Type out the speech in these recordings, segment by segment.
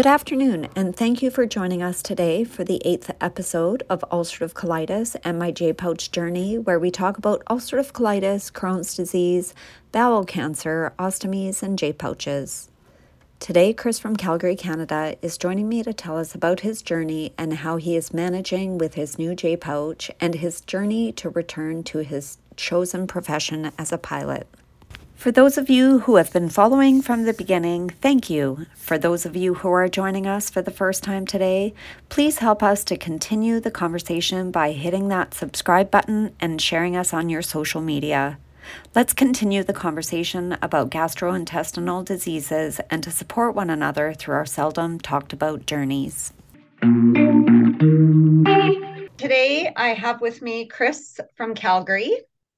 Good afternoon, and thank you for joining us today for the eighth episode of Ulcerative Colitis and my J Pouch journey, where we talk about ulcerative colitis, Crohn's disease, bowel cancer, ostomies, and J pouches. Today, Chris from Calgary, Canada, is joining me to tell us about his journey and how he is managing with his new J pouch and his journey to return to his chosen profession as a pilot. For those of you who have been following from the beginning, thank you. For those of you who are joining us for the first time today, please help us to continue the conversation by hitting that subscribe button and sharing us on your social media. Let's continue the conversation about gastrointestinal diseases and to support one another through our seldom talked about journeys. Today, I have with me Chris from Calgary.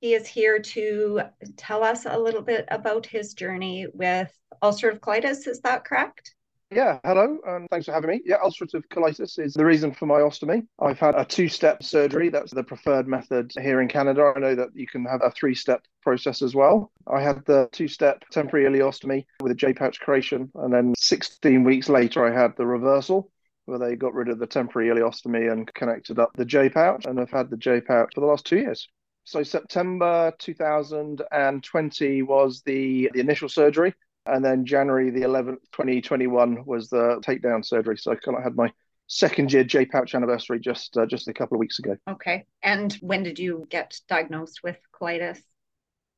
He is here to tell us a little bit about his journey with ulcerative colitis. Is that correct? Yeah, hello, and thanks for having me. Yeah, ulcerative colitis is the reason for my ostomy. I've had a two step surgery. That's the preferred method here in Canada. I know that you can have a three step process as well. I had the two step temporary ileostomy with a J pouch creation, and then 16 weeks later, I had the reversal where they got rid of the temporary ileostomy and connected up the J pouch, and I've had the J pouch for the last two years. So September 2020 was the, the initial surgery, and then January the 11th, 2021 was the takedown surgery. So I kind of had my second year J pouch anniversary just uh, just a couple of weeks ago. Okay. And when did you get diagnosed with colitis?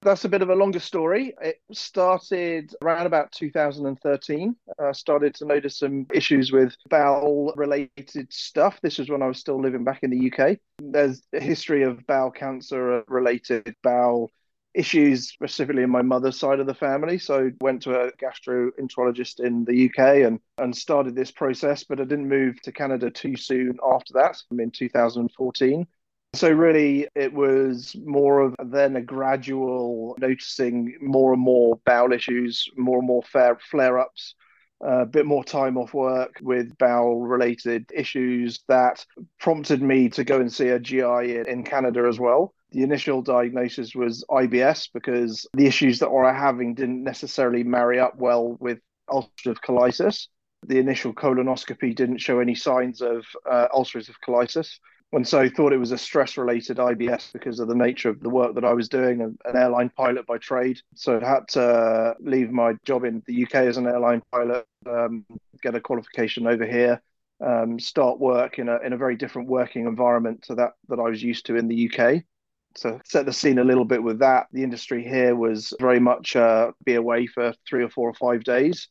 That's a bit of a longer story. It started around about 2013. I started to notice some issues with bowel related stuff. This was when I was still living back in the UK. There's a history of bowel cancer related bowel issues specifically in my mother's side of the family so went to a gastroenterologist in the UK and and started this process but I didn't move to Canada too soon after that i in 2014 so really, it was more of then a gradual noticing more and more bowel issues, more and more flare ups, a bit more time off work with bowel related issues that prompted me to go and see a GI in, Canada as well. The initial diagnosis was IBS because the issues that I were having didn't necessarily marry up well with ulcerative colitis. The initial colonoscopy didn't show any signs of uh, ulcerative colitis and so thought it was a stress related IBS because of the nature of the work that I was doing, an airline pilot by trade. So I had to leave my job in the UK as an airline pilot, um, get a qualification over here, um, start work in a in a very different working environment to that that I was used to in the UK. So set the scene a little bit with that. The industry here was very much uh, be away for three or four or five days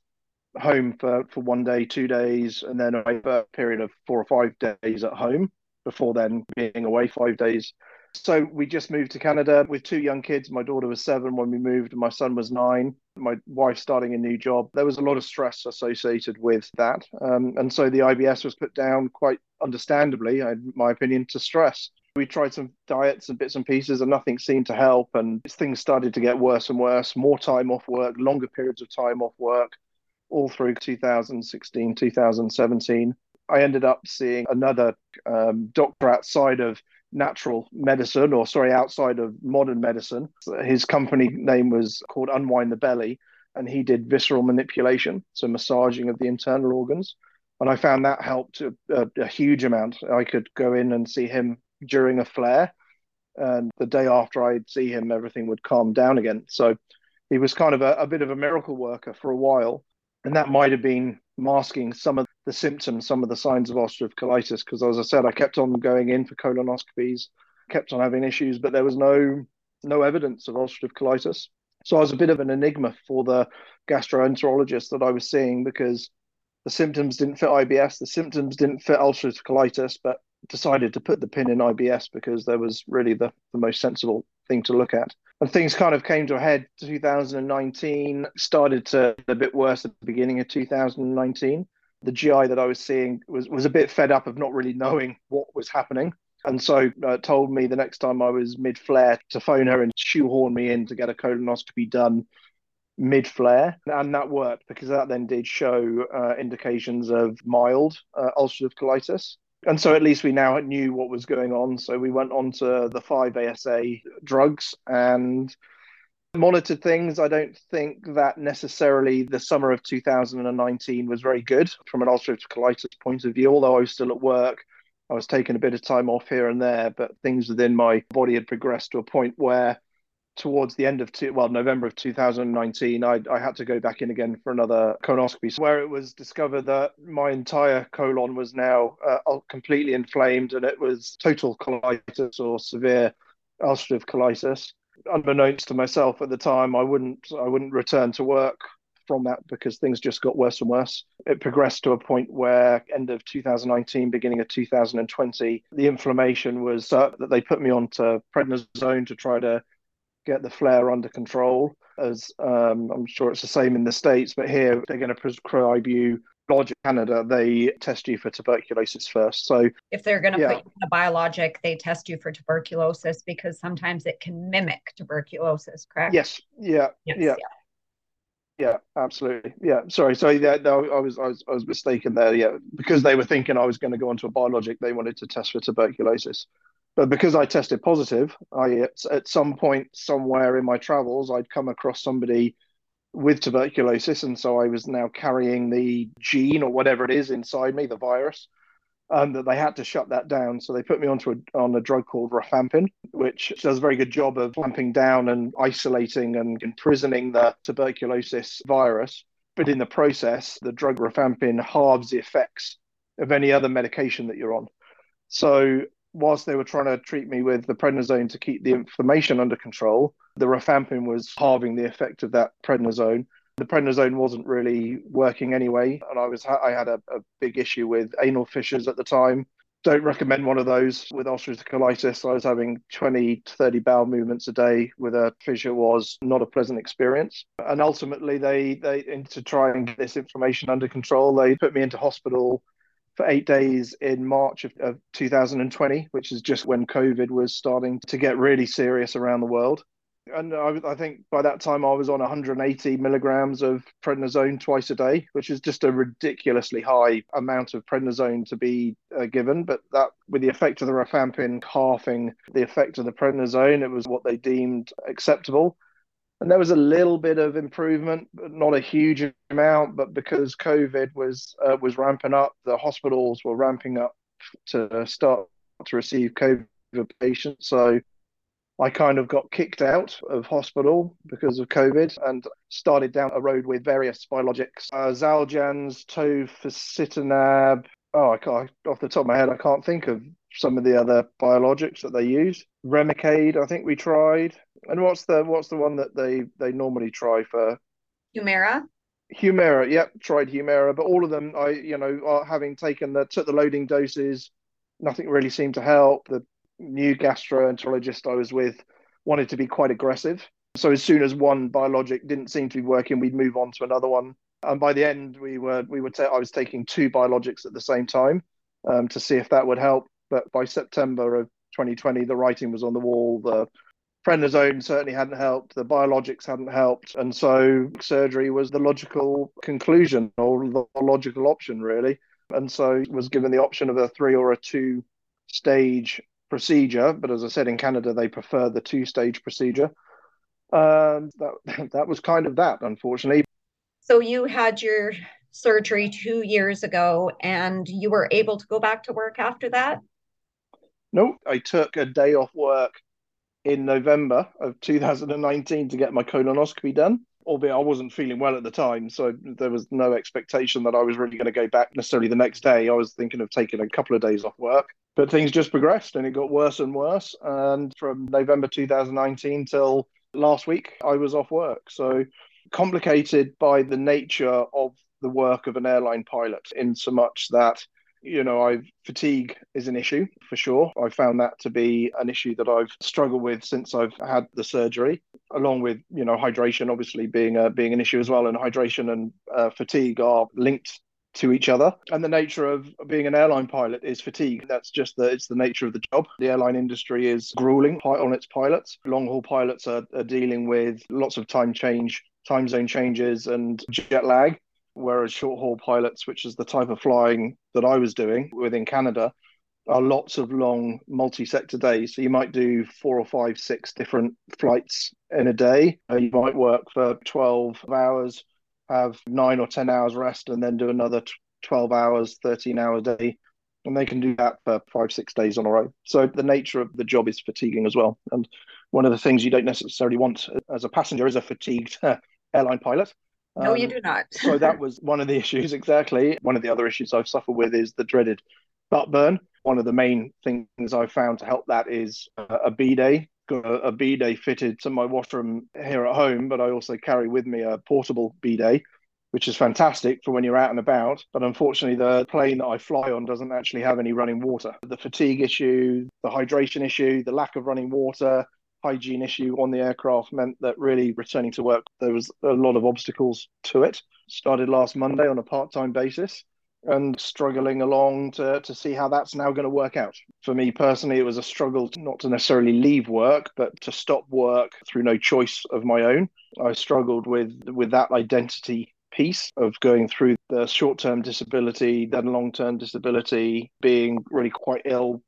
home for, for one day, two days, and then a period of four or five days at home before then being away five days. So we just moved to Canada with two young kids. My daughter was seven when we moved, and my son was nine. My wife starting a new job. There was a lot of stress associated with that. Um, and so the IBS was put down quite understandably, in my opinion, to stress. We tried some diets and bits and pieces, and nothing seemed to help. And things started to get worse and worse more time off work, longer periods of time off work, all through 2016, 2017. I ended up seeing another um, doctor outside of natural medicine, or sorry, outside of modern medicine. His company name was called Unwind the Belly, and he did visceral manipulation, so massaging of the internal organs. And I found that helped a, a, a huge amount. I could go in and see him during a flare, and the day after I'd see him, everything would calm down again. So he was kind of a, a bit of a miracle worker for a while. And that might have been masking some of the symptoms, some of the signs of ulcerative colitis. Because as I said, I kept on going in for colonoscopies, kept on having issues, but there was no no evidence of ulcerative colitis. So I was a bit of an enigma for the gastroenterologist that I was seeing because the symptoms didn't fit IBS, the symptoms didn't fit ulcerative colitis, but decided to put the pin in IBS because there was really the, the most sensible thing to look at. And things kind of came to a head 2019, started to a bit worse at the beginning of 2019. The GI that I was seeing was, was a bit fed up of not really knowing what was happening. And so uh, told me the next time I was mid flare to phone her and shoehorn me in to get a colonoscopy done mid flare. And that worked because that then did show uh, indications of mild uh, ulcerative colitis and so at least we now knew what was going on. So we went on to the five ASA drugs, and monitored things. I don't think that necessarily the summer of 2019 was very good from an ulcerative colitis point of view, although I was still at work. I was taking a bit of time off here and there, but things within my body had progressed to a point where towards the end of two, well November of 2019 I, I had to go back in again for another colonoscopy where it was discovered that my entire colon was now uh, completely inflamed and it was total colitis or severe ulcerative colitis unbeknownst to myself at the time I wouldn't I wouldn't return to work from that because things just got worse and worse. It progressed to a point where end of 2019, beginning of 2020, the inflammation was uh, that they put me onto prednisone to try to get the flare under control. As um, I'm sure it's the same in the States, but here they're going to prescribe you Logic Canada, they test you for tuberculosis first. So if they're going to yeah. put you in a biologic, they test you for tuberculosis because sometimes it can mimic tuberculosis, correct? Yes. Yeah. Yes. Yeah. yeah. Yeah, absolutely. Yeah, sorry. So yeah, no, I was, I was, I was mistaken there. Yeah, because they were thinking I was going to go into a biologic, they wanted to test for tuberculosis. But because I tested positive, I at some point somewhere in my travels, I'd come across somebody with tuberculosis, and so I was now carrying the gene or whatever it is inside me, the virus, and that they had to shut that down. So they put me onto a, on a drug called rifampin, which does a very good job of clamping down and isolating and imprisoning the tuberculosis virus. But in the process, the drug rifampin halves the effects of any other medication that you're on. So whilst they were trying to treat me with the prednisone to keep the inflammation under control, the rifampin was halving the effect of that prednisone. The prednisone wasn't really working anyway, and I was I had a, a big issue with anal fissures at the time. Don't recommend one of those with ulcerative colitis. I was having 20 to 30 bowel movements a day with a fissure was not a pleasant experience. And ultimately, they they to try and get this inflammation under control, they put me into hospital for eight days in March of, of 2020, which is just when COVID was starting to get really serious around the world. And I, I, think by that time I was on 180 milligrams of prednisone twice a day, which is just a ridiculously high amount of prednisone to be uh, given. But that, with the effect of the rifampin halving the effect of the prednisone, it was what they deemed acceptable and there was a little bit of improvement, but not a huge amount. But because COVID was uh, was ramping up, the hospitals were ramping up to start to receive COVID patients. So I kind of got kicked out of hospital because of COVID and started down a road with various biologics, uh, Xeljanz, tofacitinib. Oh, I can't, off the top of my head, I can't think of some of the other biologics that they use. Remicade, I think we tried. And what's the what's the one that they they normally try for? Humira. Humira, yep, tried Humira, but all of them, I you know, having taken the took the loading doses, nothing really seemed to help. The new gastroenterologist I was with wanted to be quite aggressive. So as soon as one biologic didn't seem to be working, we'd move on to another one. And by the end, we were we were ta- I was taking two biologics at the same time um, to see if that would help. But by September of 2020, the writing was on the wall. The prednisone certainly hadn't helped. The biologics hadn't helped, and so surgery was the logical conclusion or the logical option, really. And so was given the option of a three or a two stage procedure. But as I said, in Canada, they prefer the two stage procedure. Um, that that was kind of that, unfortunately. So you had your surgery two years ago, and you were able to go back to work after that. No, I took a day off work in November of 2019 to get my colonoscopy done. Albeit I wasn't feeling well at the time, so there was no expectation that I was really going to go back necessarily the next day. I was thinking of taking a couple of days off work, but things just progressed and it got worse and worse. And from November 2019 till last week, I was off work. So complicated by the nature of the work of an airline pilot, in so much that you know, I fatigue is an issue for sure. I found that to be an issue that I've struggled with since I've had the surgery, along with you know hydration obviously being a, being an issue as well. And hydration and uh, fatigue are linked to each other. And the nature of being an airline pilot is fatigue. That's just the it's the nature of the job. The airline industry is grueling on its pilots. Long haul pilots are, are dealing with lots of time change, time zone changes, and jet lag whereas short haul pilots, which is the type of flying that I was doing within Canada, are lots of long multi-sector days. So you might do four or five, six different flights in a day. Uh, you might work for 12 hours, have nine or 10 hours rest, and then do another 12 hours, 13 hour day. And they can do that for five, six days on a row. So the nature of the job is fatiguing as well. And one of the things you don't necessarily want as a passenger is a fatigued airline pilot. No, um, you do not. so that was one of the issues, exactly. One of the other issues I've suffered with is the dreaded butt burn. One of the main things I've found to help that is a bidet. Got a, a bidet fitted to my washroom here at home, but I also carry with me a portable bidet which is fantastic for when you're out and about. But unfortunately, the plane that I fly on doesn't actually have any running water. The fatigue issue, the hydration issue, the lack of running water, hygiene issue on the aircraft meant that really returning to work, there was a lot of obstacles to it. Started last Monday on a part time basis and struggling along to, to see how that's now going to work out. For me personally, it was a struggle not to necessarily leave work, but to stop work through no choice of my own. I struggled with with that identity piece of going through the short-term disability, then long-term disability, being really quite ill,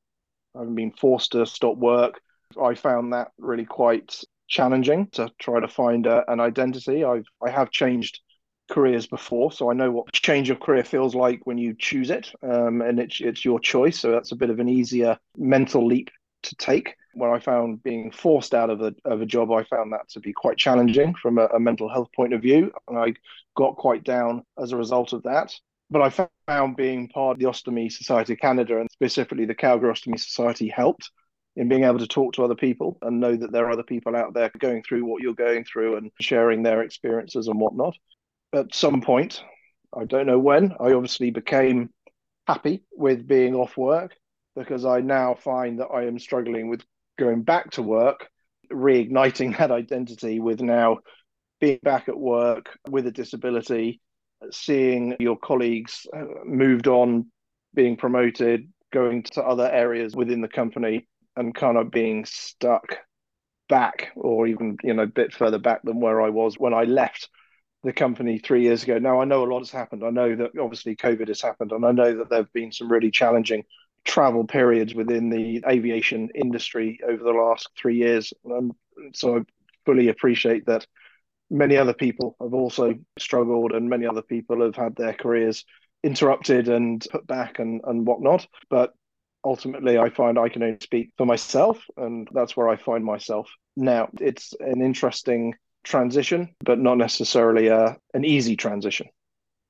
having been forced to stop work. I found that really quite challenging to try to find a, an identity. I've I have changed careers before, so I know what change of career feels like when you choose it, um, and it's it's your choice. So that's a bit of an easier mental leap to take. When I found being forced out of a of a job, I found that to be quite challenging from a, a mental health point of view, and I got quite down as a result of that. But I found being part of the Ostomy Society of Canada and specifically the Calgary Ostomy Society helped in being able to talk to other people and know that there are other people out there going through what you're going through and sharing their experiences and whatnot. At some point, I don't know when, I obviously became happy with being off work because I now find that I am struggling with going back to work, reigniting that identity with now being back at work with a disability, seeing your colleagues uh, moved on, being promoted, going to other areas within the company, and kind of being stuck back or even you know a bit further back than where I was when I left the company three years ago. Now I know a lot has happened. I know that obviously COVID has happened, and I know that there have been some really challenging travel periods within the aviation industry over the last three years. And so I fully appreciate that many other people have also struggled, and many other people have had their careers interrupted and put back and and whatnot. But ultimately, I find I can only speak for myself, and that's where I find myself now. It's an interesting transition, but not necessarily a, an easy transition.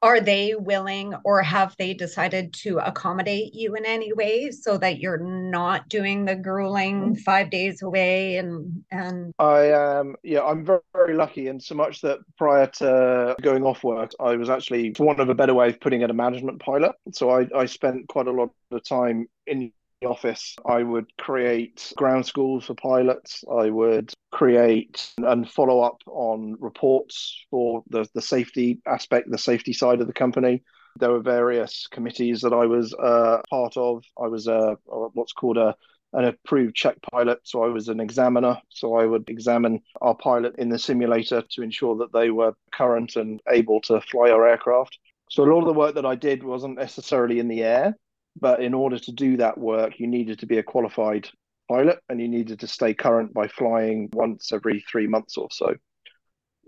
Are they willing or have they decided to accommodate you in any way so that you're not doing the grueling five days away and and I am um, yeah, I'm very, very lucky in so much that prior to going off work, I was actually for want of a better way of putting it a management pilot. So I, I spent quite a lot of time in office, I would create ground schools for pilots. I would create and follow up on reports for the, the safety aspect, the safety side of the company. There were various committees that I was uh, part of. I was a, what's called a an approved check pilot. So I was an examiner. So I would examine our pilot in the simulator to ensure that they were current and able to fly our aircraft. So a lot of the work that I did wasn't necessarily in the air. But in order to do that work, you needed to be a qualified pilot and you needed to stay current by flying once every three months or so.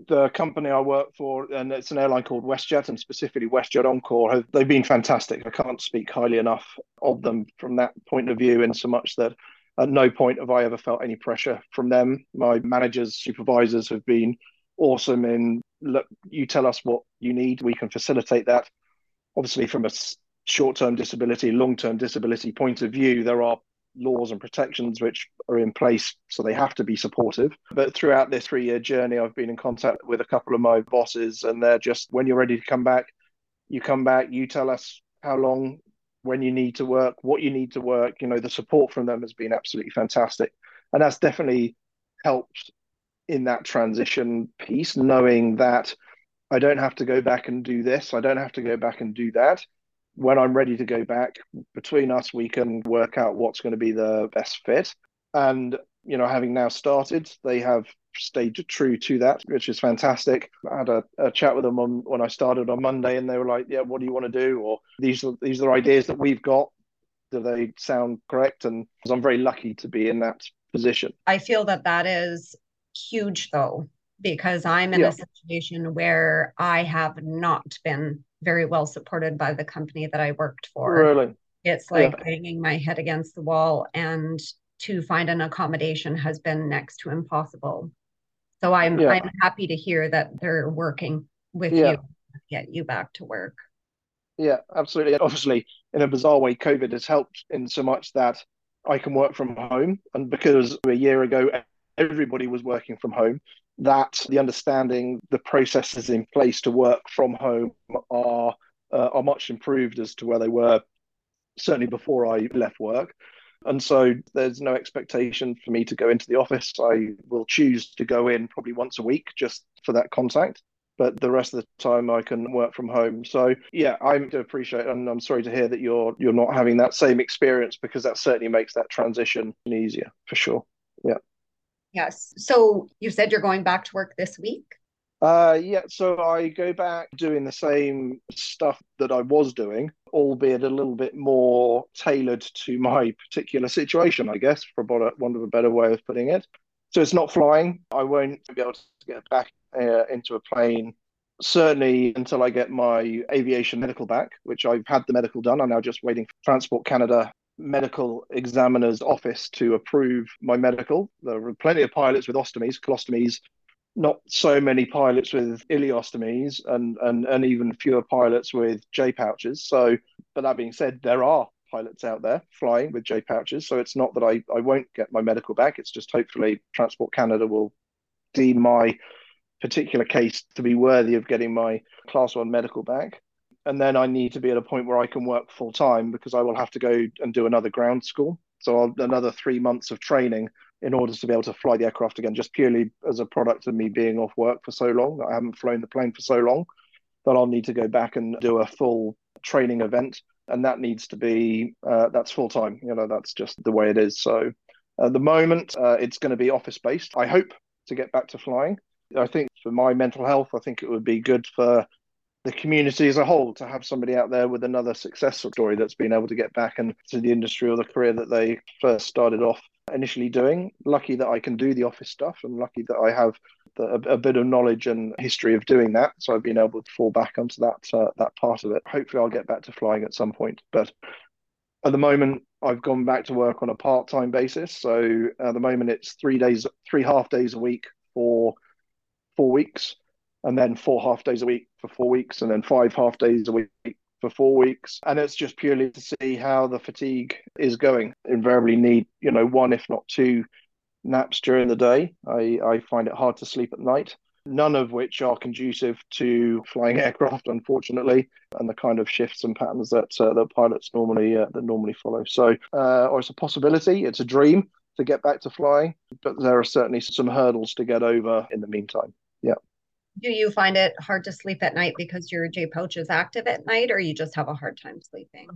The company I work for, and it's an airline called WestJet, and specifically WestJet Encore, have they've been fantastic. I can't speak highly enough of them from that point of view, in so much that at no point have I ever felt any pressure from them. My managers, supervisors have been awesome in look, you tell us what you need, we can facilitate that. Obviously, from a short term disability, long term disability point of view, there are laws and protections which are in place, so they have to be supportive. But throughout this three year journey, I've been in contact with a couple of my bosses, and they're just, when you're ready to come back, you come back, you tell us how long, when you need to work, what you need to work. You know, the support from them has been absolutely fantastic. And that's definitely helped in that transition piece, knowing that I don't have to go back and do this, I don't have to go back and do that when I'm ready to go back, between us, we can work out what's going to be the best fit. And, you know, having now started, they have stayed true to that, which is fantastic. I had a, a chat with them on, when I started on Monday, and they were like, "Yeah, what do you want to do?" Or these are these are ideas that we've got. Do they sound correct? And I'm very lucky to be in that position. I feel that that is huge, though, because I'm in yeah. a situation where I have not been very well supported by the company that I worked for. Really? It's like yeah. banging my head against the wall, and to find an accommodation has been next to impossible. So I'm yeah. I'm happy to hear that they're working with you to get you back to work. Yeah, absolutely. And obviously, in a bizarre way, COVID has helped in so much that I can work from home. And because a year ago, everybody was working from home, that the understanding, the processes in place to work from home are uh, are much improved as to where they were certainly before I left work. And so there's no expectation for me to go into the office. I will choose to go in probably once a week just for that contact but the rest of the time I can work from home. So yeah, I do appreciate, and I'm sorry to hear that you're you're not having that same experience because that certainly makes that transition easier for sure. Yeah. Yes. So you said you're going back to work this week. Uh, yeah, so I go back doing the same stuff that I was doing, albeit a little bit more tailored to my particular situation, I guess, for want of a better way of putting it. So it's not flying. I won't be able to get back uh, into a plane certainly until I get my aviation medical back, which I've had the medical done. I'm now just waiting for Transport Canada medical examiner's office to approve my medical. There are plenty of pilots with ostomies, colostomies, not so many pilots with ileostomies, and, and, and even fewer pilots with J pouches. So, but that being said, there are pilots out there flying with J pouches. So it's not that I, I won't get my medical back. It's just hopefully Transport Canada will deem my particular case to be worthy of getting my class one medical back. And then I need to be at a point where I can work full time because I will have to go and do another ground school. So I'll, another three months of training in order to be able to fly the aircraft again, just purely as a product of me being off work for so long. I haven't flown the plane for so long that I'll need to go back and do a full training event. And that needs to be, uh, that's full time. You know, that's just the way it is. So at the moment, uh, it's going to be office based. I hope to get back to flying. I think for my mental health, I think it would be good for the community as a whole to have somebody out there with another successful story that's been able to get back into the industry or the career that they first started off initially doing. Lucky that I can do the office stuff and lucky that I have the, a, a, bit of knowledge and history of doing that. So I've been able to fall back onto that uh, that part of it. Hopefully, I'll get back to flying at some point. But at the moment, I've gone back to work on a part time basis. So at the moment, it's three days, three half days a week for four weeks, and then four half days a week for four weeks, and then five half days a week for four weeks. And it's just purely to see how the fatigue is going. Invariably need, you know, one, if not two naps during the day. I, I find it hard to sleep at night. None of which are conducive to flying aircraft, unfortunately, and the kind of shifts and patterns that uh, that pilots normally uh, that normally follow. So, uh, or it's a possibility. It's a dream to get back to flying, but there are certainly some hurdles to get over in the meantime. Do you find it hard to sleep at night because your J pouch is active at night, or you just have a hard time sleeping?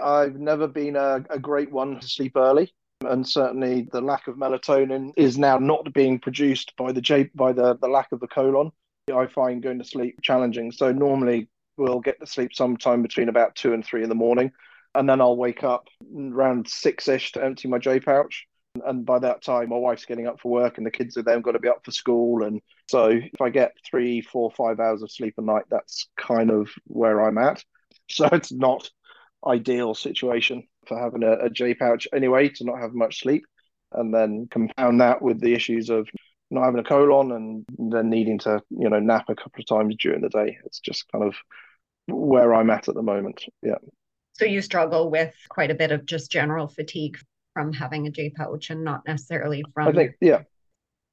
I've never been a, a great one to sleep early and certainly the lack of melatonin is now not being produced by the J, by the, the lack of the colon. I find going to sleep challenging. So normally we'll get to sleep sometime between about two and three in the morning, and then I'll wake up around six ish to empty my J pouch and by that time my wife's getting up for work and the kids are then got to be up for school and so if i get three four five hours of sleep a night that's kind of where i'm at so it's not ideal situation for having a, a j pouch anyway to not have much sleep and then compound that with the issues of not having a colon and then needing to you know nap a couple of times during the day it's just kind of where i'm at at the moment yeah so you struggle with quite a bit of just general fatigue from having a J pouch and not necessarily from. I think, yeah.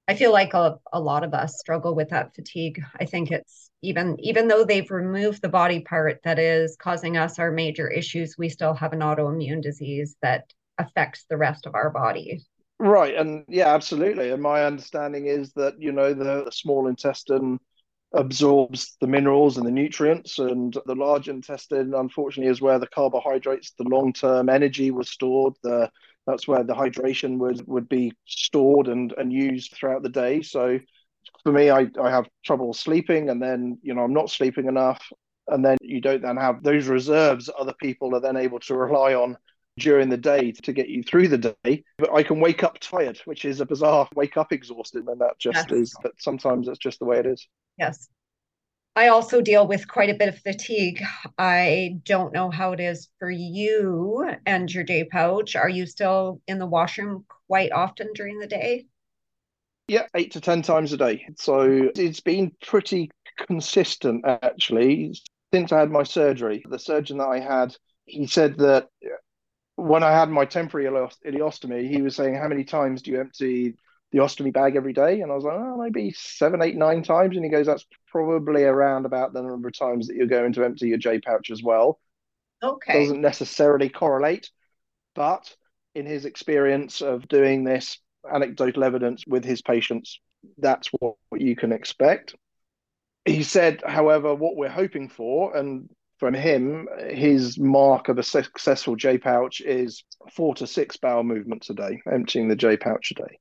I feel like a, a lot of us struggle with that fatigue. I think it's even even though they've removed the body part that is causing us our major issues, we still have an autoimmune disease that affects the rest of our body. Right, and yeah, absolutely. And my understanding is that you know the, small intestine absorbs the minerals and the nutrients and the large intestine unfortunately is where the carbohydrates the long-term energy was stored the that's where the hydration would would be stored and and used throughout the day so for me I, I have trouble sleeping and then you know i'm not sleeping enough and then you don't then have those reserves other people are then able to rely on during the day to get you through the day. But I can wake up tired, which is a bizarre wake up exhausted. And that just yes. is, but sometimes it's just the way it is. Yes. I also deal with quite a bit of fatigue. I don't know how it is for you and your J pouch. Are you still in the washroom quite often during the day? Yeah, eight to 10 times a day. So it's been pretty consistent actually since I had my surgery. The surgeon that I had, he said that when I had my temporary ileostomy, he was saying, How many times do you empty the ostomy bag every day? And I was like, Oh, maybe seven, eight, nine times. And he goes, That's probably around about the number of times that you're going to empty your J pouch as well. Okay. Doesn't necessarily correlate, but in his experience of doing this anecdotal evidence with his patients, that's what, what you can expect. He said, however, what we're hoping for, and from him, his mark of a successful J pouch is four to six bowel movements a day, emptying the J pouch a day.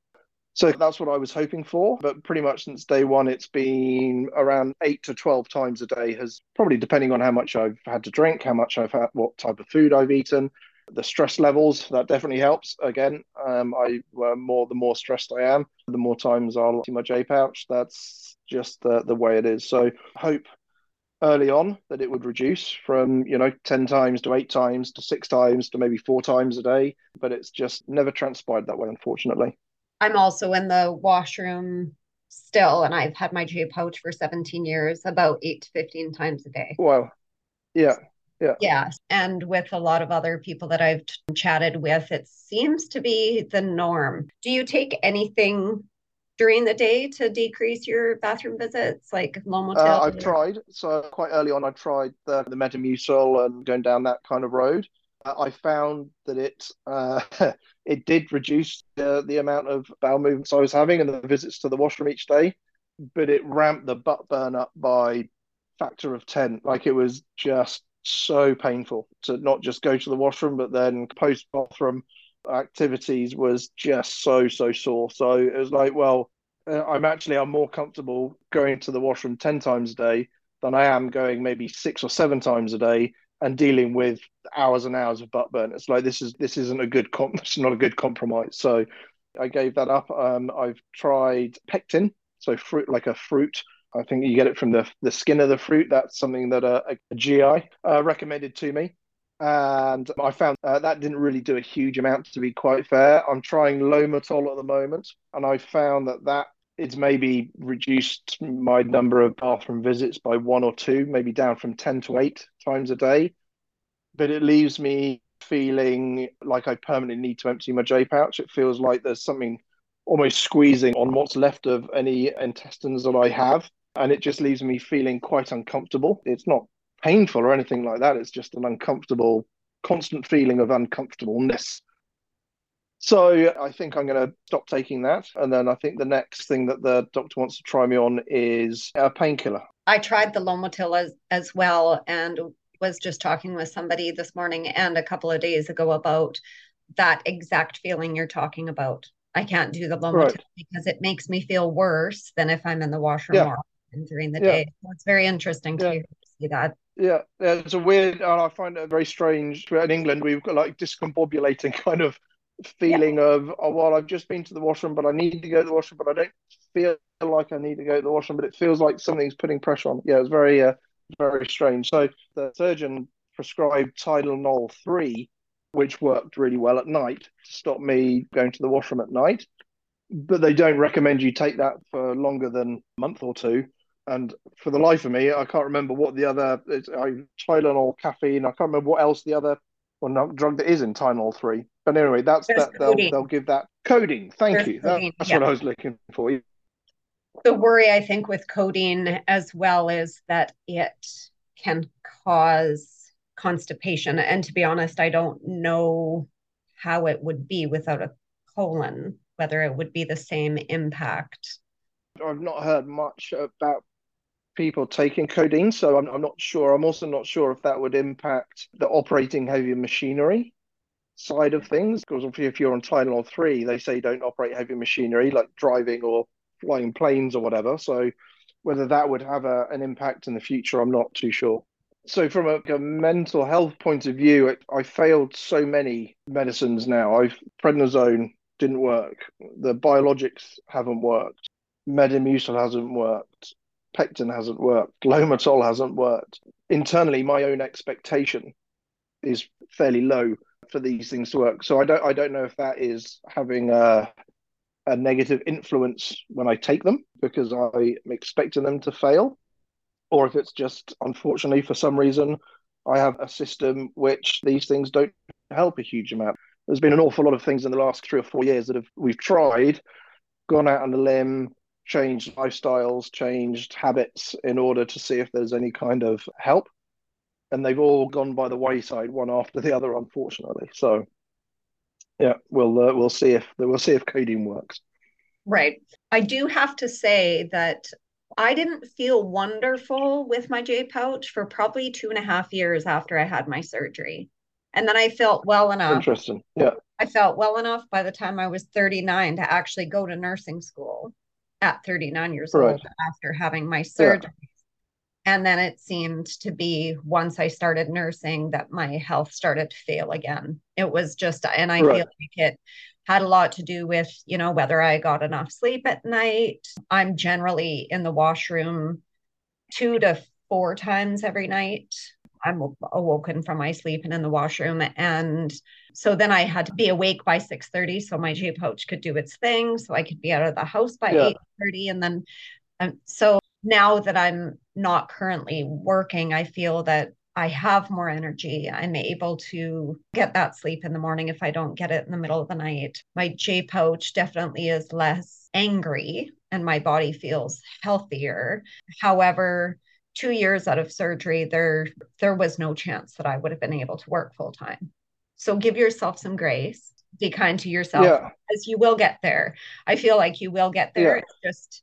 So that's what I was hoping for. But pretty much since day one, it's been around eight to 12 times a day, has probably depending on how much I've had to drink, how much I've had, what type of food I've eaten, the stress levels that definitely helps. Again um, i uh, more the more stressed i am the more times i'll see my j pouch. That's just the, the way it is. So hope early on that it would reduce from you know 10 times to 8 times to 6 times to maybe 4 times a day but it's just never transpired that way unfortunately i'm also in the washroom still and i've had my j pouch for 17 years about 8 to 15 times a day wow yeah yeah. Yeah. And with a lot of other people that I've chatted with, it seems to be the norm. Do you take anything during the day to decrease your bathroom visits, like Lomotil? Uh, I've tried. So quite early on, I tried the, the Metamucil and going down that kind of road. I found that it uh, it did reduce the, the amount of bowel movements I was having and the visits to the washroom each day, but it ramped the butt burn up by factor of 10. Like it was just so painful to not just go to the washroom, but then post bathroom activities was just so so sore. So it was like, well, uh, I'm actually I'm more comfortable going to the washroom ten times a day than I am going maybe six or seven times a day and dealing with hours and hours of butt burn. It's like this is this isn't a good comp. It's not a good compromise. So I gave that up. Um, I've tried pectin, so fruit like a fruit I think you get it from the, the skin of the fruit. That's something that a, a GI uh, recommended to me. And I found uh, that didn't really do a huge amount, to be quite fair. I'm trying Lomotil at the moment, and I found that that it's maybe reduced my number of bathroom visits by one or two, maybe down from 10 to eight times a day. But it leaves me feeling like I permanently need to empty my J pouch. It feels like there's something almost squeezing on what's left of any intestines that I have and it just leaves me feeling quite uncomfortable. It's not painful or anything like that. It's just an uncomfortable, constant feeling of uncomfortableness. So I think I'm going to stop taking that. And then I think the next thing that the doctor wants to try me on is a painkiller. I tried the Lomotil as, as well and was just talking with somebody this morning and a couple of days ago about that exact feeling you're talking about. I can't do the Lomotil right. because it makes me feel worse than if I'm in the washroom yeah during the yeah. day. So it's very interesting to, yeah. see that. Yeah, it's a weird, and I find it very strange. In England, we've got like discombobulating kind of feeling yeah. of, oh, well, I've just been to the washroom, but I need to go to the washroom, but I don't feel like I need to go to the washroom, but it feels like something's putting pressure on. Yeah, it's very, uh, very strange. So the surgeon prescribed Tylenol 3, which worked really well at night to stop me going to the washroom at night. But they don't recommend you take that for longer than a month or two and for the life of me, I can't remember what the other it's, I, Tylenol, caffeine. I can't remember what else the other well, no, drug that is in Tylenol three. But anyway, that's There's that. They'll they'll give that codeine. Thank There's you. Codeine, that's yeah. what I was looking for. The worry I think with codeine as well is that it can cause constipation, and to be honest, I don't know how it would be without a colon. Whether it would be the same impact. I've not heard much about people taking codeine, so I'm, I'm not sure. I'm also not sure if that would impact the operating heavy machinery side of things. Because if you're on Tylenol 3, they say don't operate heavy machinery like driving or flying planes or whatever. So whether that would have a, an impact in the future, I'm not too sure. So, from a, a, mental health point of view, I failed so many medicines now. I've prednisone didn't work. The biologics haven't worked. Metamucil hasn't worked. Pectin hasn't worked. Lomotil hasn't worked. Internally, my own expectation is fairly low for these things to work. So I don't I don't know if that is having a a negative influence when I take them because I'm expecting them to fail, or if it's just unfortunately for some reason I have a system which these things don't help a huge amount. There's been an awful lot of things in the last three or four years that have we've tried, gone out on a limb, changed lifestyles, changed habits in order to see if there's any kind of help and they've all gone by the wayside one after the other, unfortunately. So, yeah, we'll uh, we'll see if we'll see if codeine works. Right. I do have to say that I didn't feel wonderful with my J pouch for probably two and a half years after I had my surgery. And then I felt well enough. Interesting. Yeah. I felt well enough by the time I was 39 to actually go to nursing school at 39 years right. old after having my surgery. Yeah and then it seemed to be once I started nursing that my health started to fail again. It was just, and I right. feel like it had a lot to do with, you know, whether I got enough sleep at night. I'm generally in the washroom two to four times every night. I'm awoken from my sleep and in the washroom. And so then I had to be awake by 6:30 so my J pouch could do its thing. So I could be out of the house by yeah. 8:30. And then um, so now that I'm not currently working, I feel that I have more energy. I'm able to get that sleep in the morning if I don't get it in the middle of the night. My J pouch definitely is less angry and my body feels healthier. However, two years out of surgery, there there was no chance that I would have been able to work full time. So give yourself some grace. Be kind to yourself yeah. as you will get there. I feel like you will get there. Yeah. It's just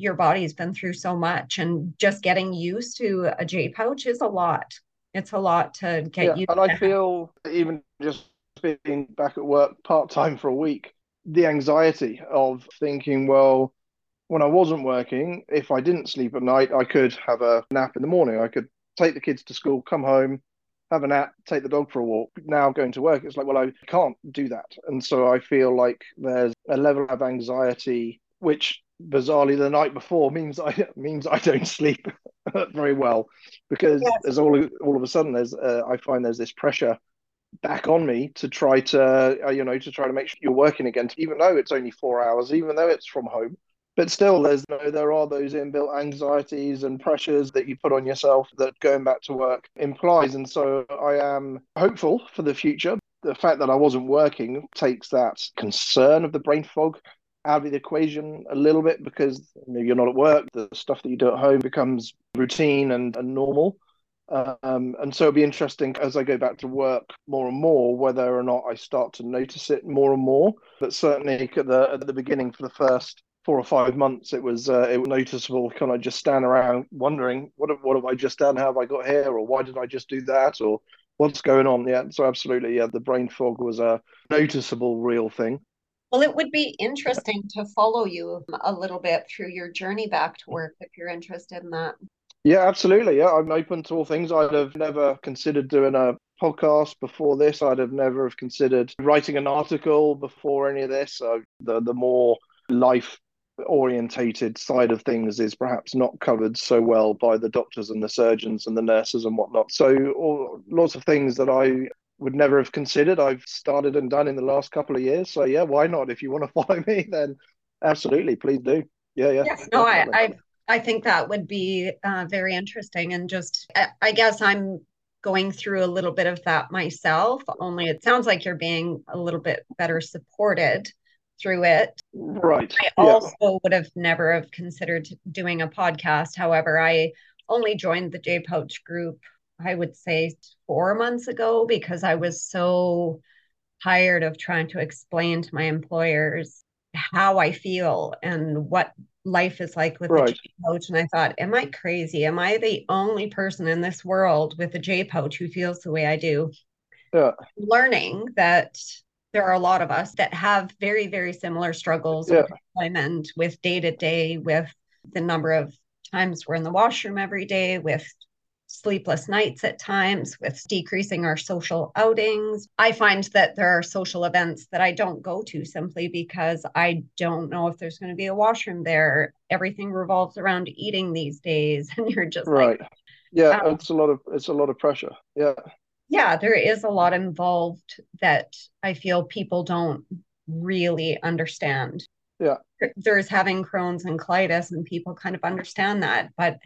your body's been through so much and just getting used to a J pouch is a lot. It's a lot to get yeah, used and I feel even just being back at work part time for a week, the anxiety of thinking, well, when I wasn't working, if I didn't sleep at night, I could have a nap in the morning. I could take the kids to school, come home, have a nap, take the dog for a walk. Now going to work, it's like, well, I can't do that. And so I feel like there's a level of anxiety which bizarrely the night before means I means I don't sleep very well. Because yes. there's all all of a sudden there's uh, I find there's this pressure back on me to try to uh, you know to try to make sure you're working again even though it's only 4 hours even though it's from home. But still there's no there are those inbuilt anxieties and pressures that you put on yourself that going back to work implies. And so I am hopeful for the future. The fact that I wasn't working takes that concern of the brain fog out of the equation a little bit because you're not at work. The stuff that you do at home becomes routine and, and normal. Um, and so it'll be interesting as I go back to work more and more whether or not I start to notice it more and more. But certainly at the at the beginning for the first four or five months, it was uh, it was noticeable. Kind of just stand around wondering what what have I just done? How have I got here? Or why did I just do that? Or what's going on? Yeah, so absolutely, yeah, the brain fog was a noticeable real thing. Well, it would be interesting to follow you a little bit through your journey back to work if you're interested in that. Yeah, absolutely. Yeah, I'm open to all things. I'd have never considered doing a podcast before this. I'd have never have considered writing an article before any of this. So the the more life orientated side of things is perhaps not covered so well by the doctors and the surgeons and the nurses and whatnot. So all, lots of things that I would never have considered. I've started and done in the last couple of years. So yeah, why not? If you want to follow me, then absolutely, please do. Yeah, yeah. Yes, no, I, I, I think that would be uh, very interesting, and just I, I guess I'm going through a little bit of that myself. Only it sounds like you're being a little bit better supported through it. Right. I yeah. also would have never have considered doing a podcast. However, I only joined the J Pouch group I would say four months ago because I was so tired of trying to explain to my employers how I feel and what life is like with right. a J pouch. And I thought, am I crazy? Am I the only person in this world with a J pouch who feels the way I do? Yeah. Learning that there are a lot of us that have very, very similar struggles yeah. with employment, with day to day, with the number of times we're in the washroom every day, with sleepless nights at times with decreasing our social outings. I find that there are social events that I don't go to simply because I don't know if there's going to be a washroom there. Everything revolves around eating these days and you're just right. like yeah, um, it's a lot of it's a lot of pressure. Yeah. Yeah, there is a lot involved that I feel people don't really understand. Yeah. There's having Crohn's and colitis and people kind of understand that, but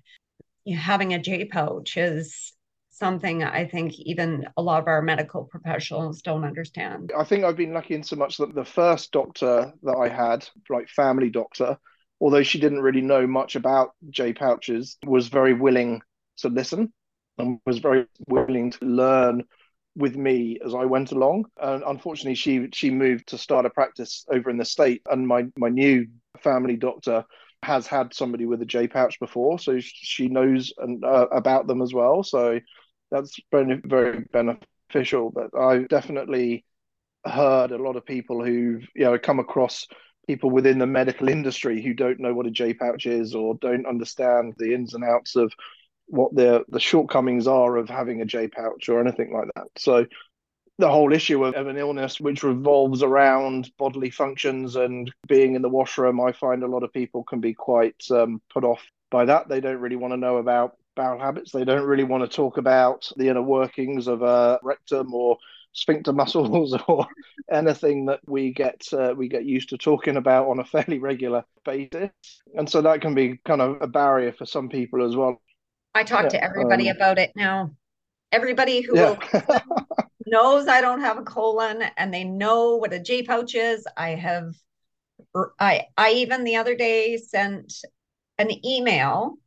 having a J pouch is something I think even a lot of our medical professionals don't understand. I think I've been lucky in so much that the first doctor that I had, like family doctor, although she didn't really know much about J pouches, was very willing to listen and was very willing to learn with me as I went along. And unfortunately, she she moved to start a practice over in the state, and my my new family doctor has had somebody with a J pouch before, so she knows and, uh, about them as well. So that's very, very beneficial. But I've definitely heard a lot of people who've you know come across people within the medical industry who don't know what a J pouch is or don't understand the ins and outs of what the the shortcomings are of having a J pouch or anything like that. So the whole issue of, of, an illness which revolves around bodily functions and being in the washroom, I find a lot of people can be quite um, put off by that. They don't really want to know about bowel habits. They don't really want to talk about the inner workings of a rectum or sphincter muscles or anything that we get uh, we get used to talking about on a fairly regular basis. And so that can be kind of a barrier for some people as well. I talk yeah, to everybody um, about it now. Everybody who yeah. will knows I don't have a colon and they know what a J pouch is. I have er, I I even the other day sent an email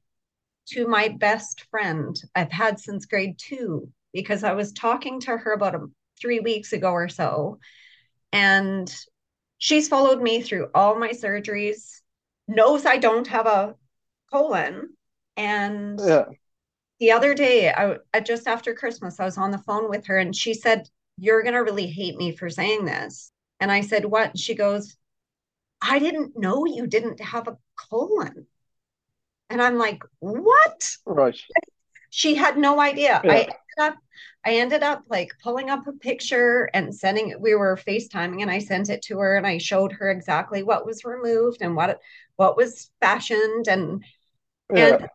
to my best friend I've had since grade 2 because I was talking to her about a, 3 weeks ago or so and she's followed me through all my surgeries knows I don't have a colon and yeah the other day, I, I just after Christmas, I was on the phone with her and she said, You're going to really hate me for saying this. And I said, What? She goes, I didn't know you didn't have a colon. And I'm like, What? Right. She had no idea. Yeah. I ended up I ended up like pulling up a picture and sending it. We were FaceTiming and I sent it to her and I showed her exactly what was removed and what what was fashioned and yeah. and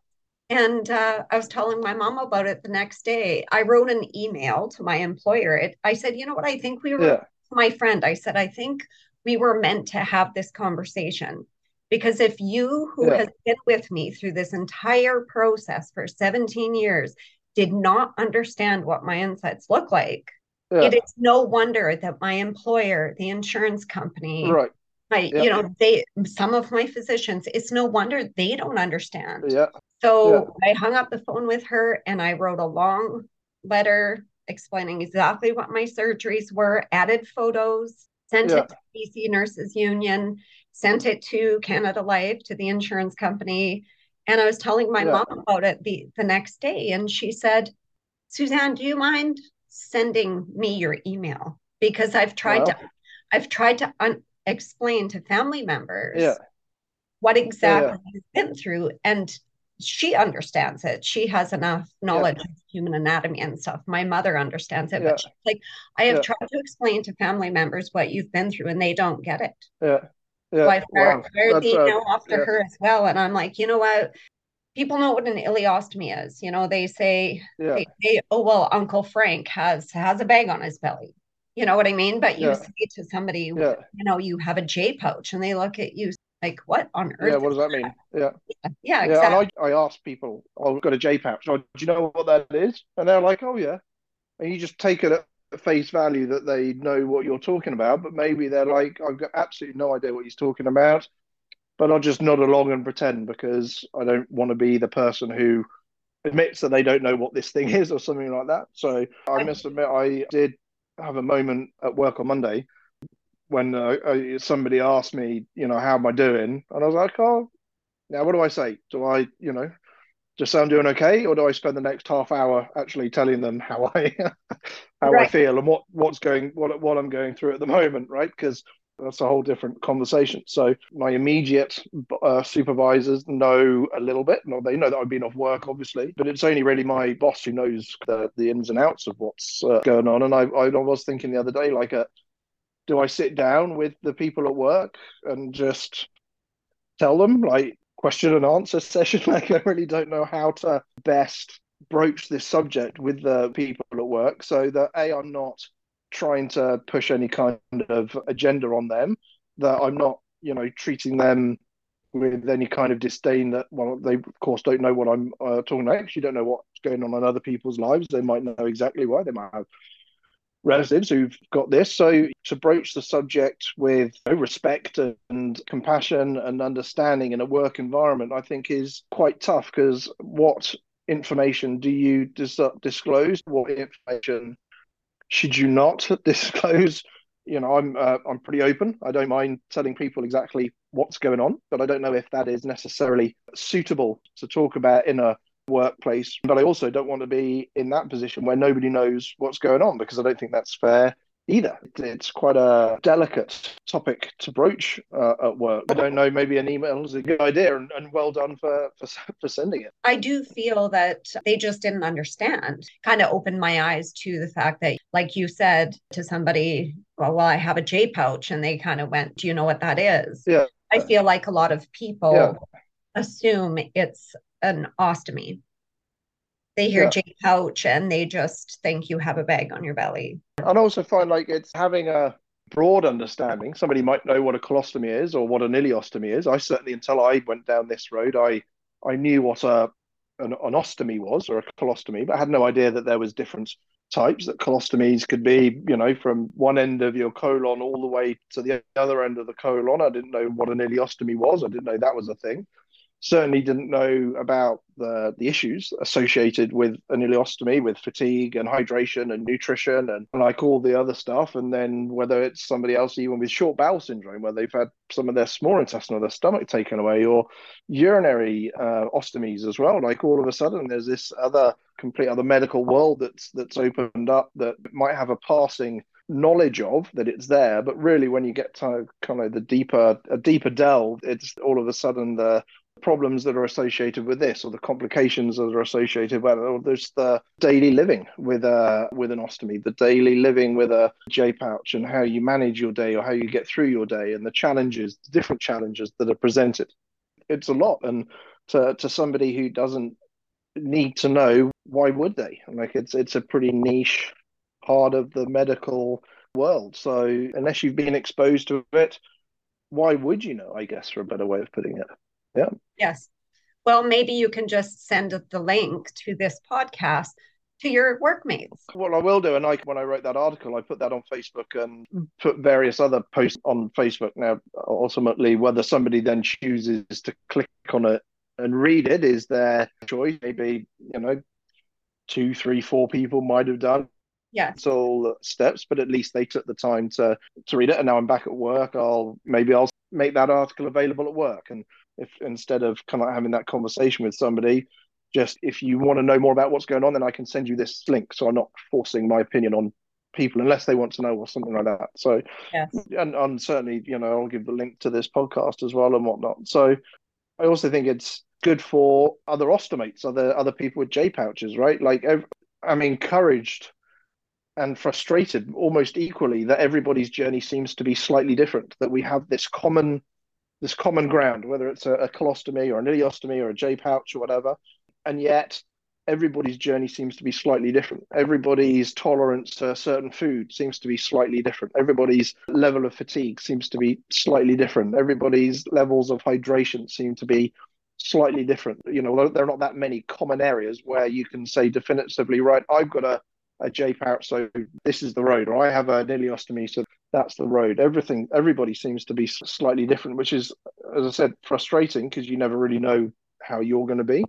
and uh, I was telling my mom about it the next day. I wrote an email to my employer. It, I said, you know what? I think we were, yeah. my friend, I said, I think we were meant to have this conversation. Because if you, who yeah. has been with me through this entire process for 17 years, did not understand what my insights look like, yeah. it is no wonder that my employer, the insurance company, right. my, you know, they, some of my physicians, it's no wonder they don't understand. Yeah. So yeah. I hung up the phone with her and I wrote a long letter explaining exactly what my surgeries were, added photos, sent yeah. it to BC Nurses Union, sent it to Canada Life, to the insurance company. And I was telling my yeah. mom about it the, the next day. And she said, Suzanne, do you mind sending me your email? Because I've tried to I've tried to un- explain to family members yeah. what exactly yeah. you've been through. And she understands it. She has enough knowledge yeah. of human anatomy and stuff. My mother understands it, yeah. but she's like, I have yeah. tried to explain to family members what you've been through, and they don't get it. Yeah. Yeah. So I fired, wow. the email uh, after her as well, and I'm like, you know what? People know what an ileostomy is. You know, they say, they say, "Oh well, Uncle Frank has has a bag on his belly." You know what I mean? But you say to somebody, you know, you have a J pouch, and they look at you like, what on earth? Yeah, what does that mean? Yeah. Yeah, yeah exactly. Yeah, and I, I ask people, oh, I've got a J pouch. Oh, do you know what that is? And they're like, oh, yeah. And you just take it at face value that they know what you're talking about, but maybe they're like, I've got absolutely no idea what he's talking about. But I'll just nod along and pretend because I don't want to be the person who admits that they don't know what this thing is or something like that. So I must admit, I did have a moment at work on Monday when uh, uh, somebody asked me, you know, how am I doing? And I was like, oh, now what do I say? Do I, you know, just say I'm doing okay, or do I spend the next half hour actually telling them how I how right. I feel and what what's going what what I'm going through at the moment, right? Because that's a whole different conversation. So my immediate uh, supervisors know a little bit. No, they know that I've been off work, obviously, but it's only really my boss who knows the, the ins and outs of what's uh, going on. And I, I was thinking the other day, like, uh, do I sit down with the people at work and just tell them, like, question and answer session? Like, I really don't know how to best broach this subject with the people at work so that A, I'm not trying to push any kind of agenda on them, that I'm not, you know, treating them with any kind of disdain that, well, they of course don't know what I'm uh, talking about. You don't know what's going on in other people's lives. They might know exactly why. They might have relatives who've got this. So to broach the subject with you know, respect and compassion and understanding in a work environment, I think is quite tough because what information do you dis- disclose? What information should you not disclose? You know, I'm uh, I'm pretty open. I don't mind telling people exactly what's going on, but I don't know if that is necessarily suitable to talk about in a workplace. But I also don't want to be in that position where nobody knows what's going on because I don't think that's fair either. It's quite a delicate topic to broach uh, at work. I don't know, maybe an email is a good idea and, and well done for, for, for sending it. I do feel that they just didn't understand. Kind of opened my eyes to the fact that, like you said to somebody, well, well I have a J pouch, and they kind of went, Do you know what that is? Yeah. I feel like a lot of people yeah. assume it's an ostomy they hear yeah. J pouch and they just think you have a bag on your belly. And I also find like it's having a broad understanding. Somebody might know what a colostomy is or what an ileostomy is. I certainly, until I went down this road, I I knew what a an, an ostomy was or a colostomy, but I had no idea that there was different types. That colostomies could be, you know, from one end of your colon all the way to the other end of the colon. I didn't know what an ileostomy was. I didn't know that was a thing certainly didn't know about the the issues associated with an ileostomy, with fatigue and hydration and nutrition and like all the other stuff. And then whether it's somebody else even with short bowel syndrome, where they've had some of their small intestine or their stomach taken away, or urinary uh, ostomies as well. Like all of a sudden, there's this other complete other medical world that's that's opened up that might have a passing knowledge of that it's there but really when you get to kind of the deeper a deeper delve it's all of a sudden the problems that are associated with this or the complications that are associated with it or there's the daily living with a with an ostomy the daily living with a j pouch and how you manage your day or how you get through your day and the challenges the different challenges that are presented. It's a lot and to to somebody who doesn't need to know why would they? Like it's it's a pretty niche part of the medical world. So unless you've been exposed to it why would you know i guess for a better way of putting it yeah. Yes. Well, maybe you can just send the link to this podcast to your workmates. Well, I will do, and I when I wrote that article, I put that on Facebook and hmm. put various other posts on Facebook. Now, ultimately, whether somebody then chooses to click on it and read it is their choice. Maybe you know, two, three, four people might have done. Yeah. It's All steps, but at least they took the time to to read it. And now I'm back at work. I'll maybe I'll make that article available at work and if instead of kind of having that conversation with somebody just if you want to know more about what's going on then i can send you this link. So i'm not forcing my opinion on people unless they want to know or something like that. So yes. and, and certainly you know i'll give the link to this podcast as well and whatnot. So i also think it's good for other ostomates other other people with j pouches right? Like i'm encouraged and frustrated almost equally that everybody's journey seems to be slightly different that we have this common this common ground, whether it's a, a colostomy or an ileostomy or a J pouch or whatever. And yet everybody's journey seems to be slightly different. Everybody's tolerance to certain food seems to be slightly different. Everybody's level of fatigue seems to be slightly different. Everybody's levels of hydration seem to be slightly different. You know, there are not that many common areas where you can say definitively, right, I've got a, a J pouch, so this is the road, or I have an ileostomy, so that's the road. Everything, everybody seems to be slightly different, which is, as I said, frustrating because you never really know how you're going to be,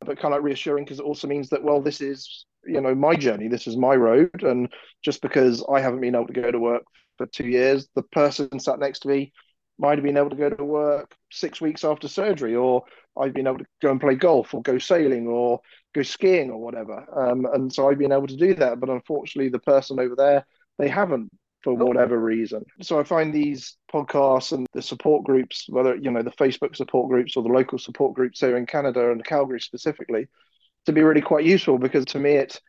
but kind of reassuring because it also means that well, this is you know my journey, this is my road, and just because I haven't been able to go to work for two years, the person sat next to me might have been able to go to work six weeks after surgery, or I've been able to go and play golf, or go sailing, or go skiing, or whatever. Um, and so I've been able to do that, but unfortunately, the person over there they haven't for oh. whatever reason. So I find these podcasts and the support groups, whether you know the Facebook support groups or the local support groups here in Canada and Calgary specifically, to be really quite useful because to me it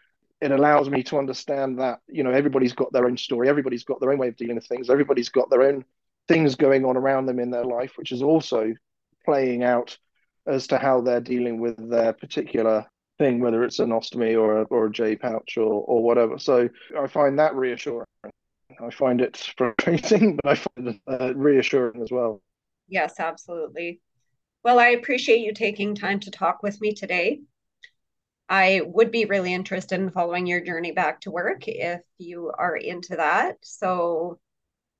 it allows me to understand that you know everybody's got their own story, everybody's got their own way of dealing with things, everybody's got their own things going on around them in their life, which is also playing out as to how they're dealing with their particular thing, whether it's an ostomy or a, or a J pouch or, or whatever. So I find that reassuring. I find it frustrating, but I find it uh, reassuring as well. Yes, absolutely. Well, I appreciate you taking time to talk with me today. I would be really interested in following your journey back to work if you are into that. So,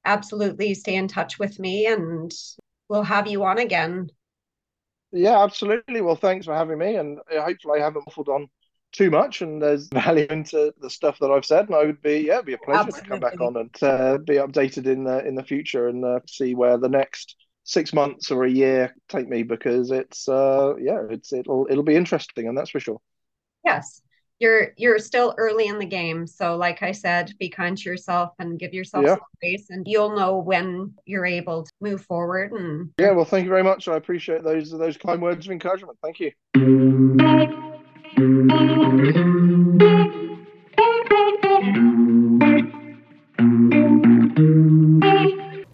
absolutely stay in touch with me and we'll have you on again. Yeah, absolutely. Well, thanks for having me. And hopefully, I haven't waffled on too much and there's value into the stuff that I've said. And I would be, yeah, it'd be a pleasure absolutely. to come back on and uh, be updated in the, in the future and uh, see where the next six months or a year take me because it's, uh, yeah, it's, it'll, it'll be interesting. And that's for sure. Yes. You're you're still early in the game. So like I said, be kind to yourself and give yourself yeah. some space and you'll know when you're able to move forward and Yeah, well thank you very much. I appreciate those those kind words of encouragement. Thank you.